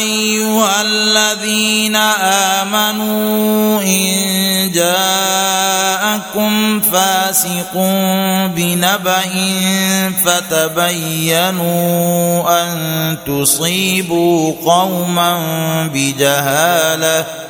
أيها الذين آمنوا إن جاءكم فاسق بنبأ فتبينوا أن تصيبوا قوما بجهالة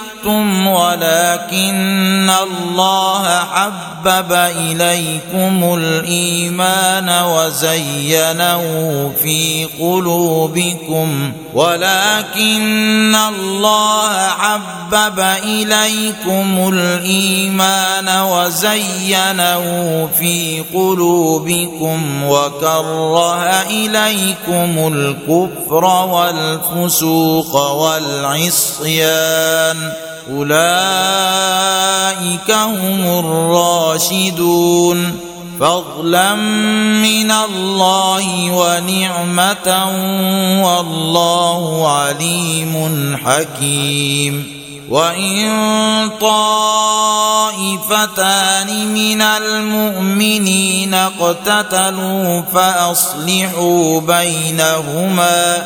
شئتم ولكن الله حبب اليكم الايمان وزينه في قلوبكم ولكن الله حبب اليكم الايمان وزينه في قلوبكم وكره اليكم الكفر والفسوق والعصيان أولئك هم الراشدون. فضلا من الله ونعمة والله عليم حكيم. وإن طائفتان من المؤمنين اقتتلوا فأصلحوا بينهما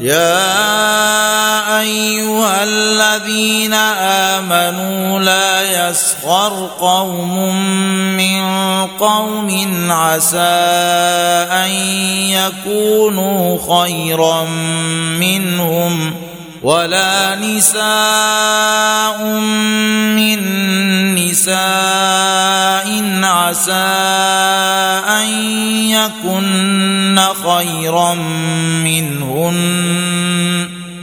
يا أيها الذين آمنوا لا يسخر قوم من قوم عسى أن يكونوا خيرا منهم ولا نساء من نساء عسى أن يكن خيرا منهن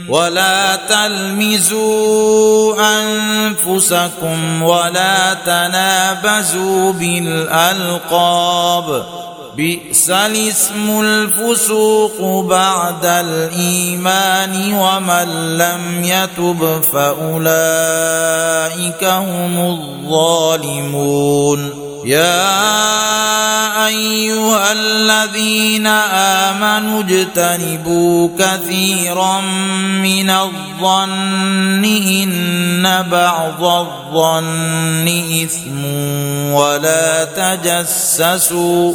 ولا تلمزوا أنفسكم ولا تنابزوا بالألقاب بئس الاسم الفسوق بعد الإيمان ومن لم يتب فأولئك هم الظالمون. يا أيها الذين آمنوا اجتنبوا كثيرا من الظن إن بعض الظن إثم ولا تجسسوا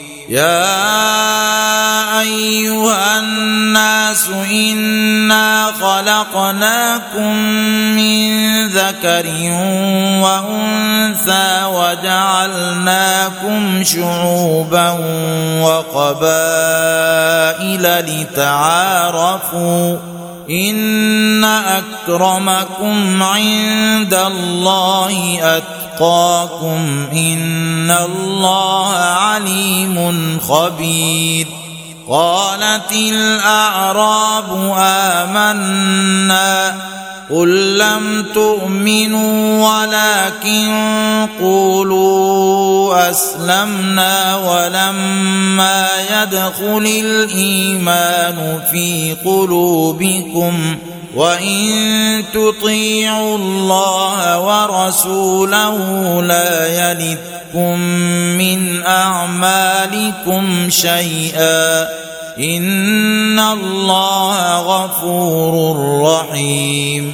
يا أيها الناس إنا خلقناكم من ذكر وأنثى وجعلناكم شعوبا وقبائل لتعارفوا ان اكرمكم عند الله اتقاكم ان الله عليم خبير قالت الاعراب امنا قل لم تؤمنوا ولكن قولوا اسلمنا ولما يدخل الإيمان في قلوبكم وإن تطيعوا الله ورسوله لا يلدكم من أعمالكم شيئا إن الله غفور رحيم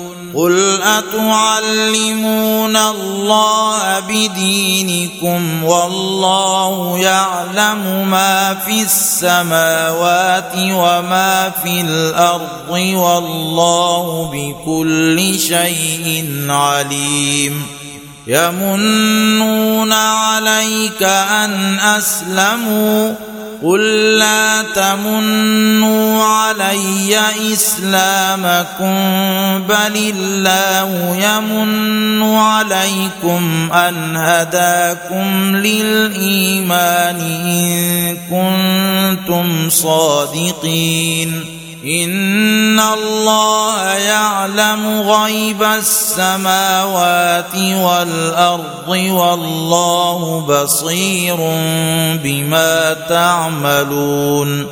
قل اتعلمون الله بدينكم والله يعلم ما في السماوات وما في الأرض والله بكل شيء عليم يمنون عليك ان اسلموا قل لا تمنوا علي اسلامكم بل الله يمن عليكم ان هداكم للايمان ان كنتم صادقين ان الله يعلم غيب السماوات والارض والله بصير بما تعملون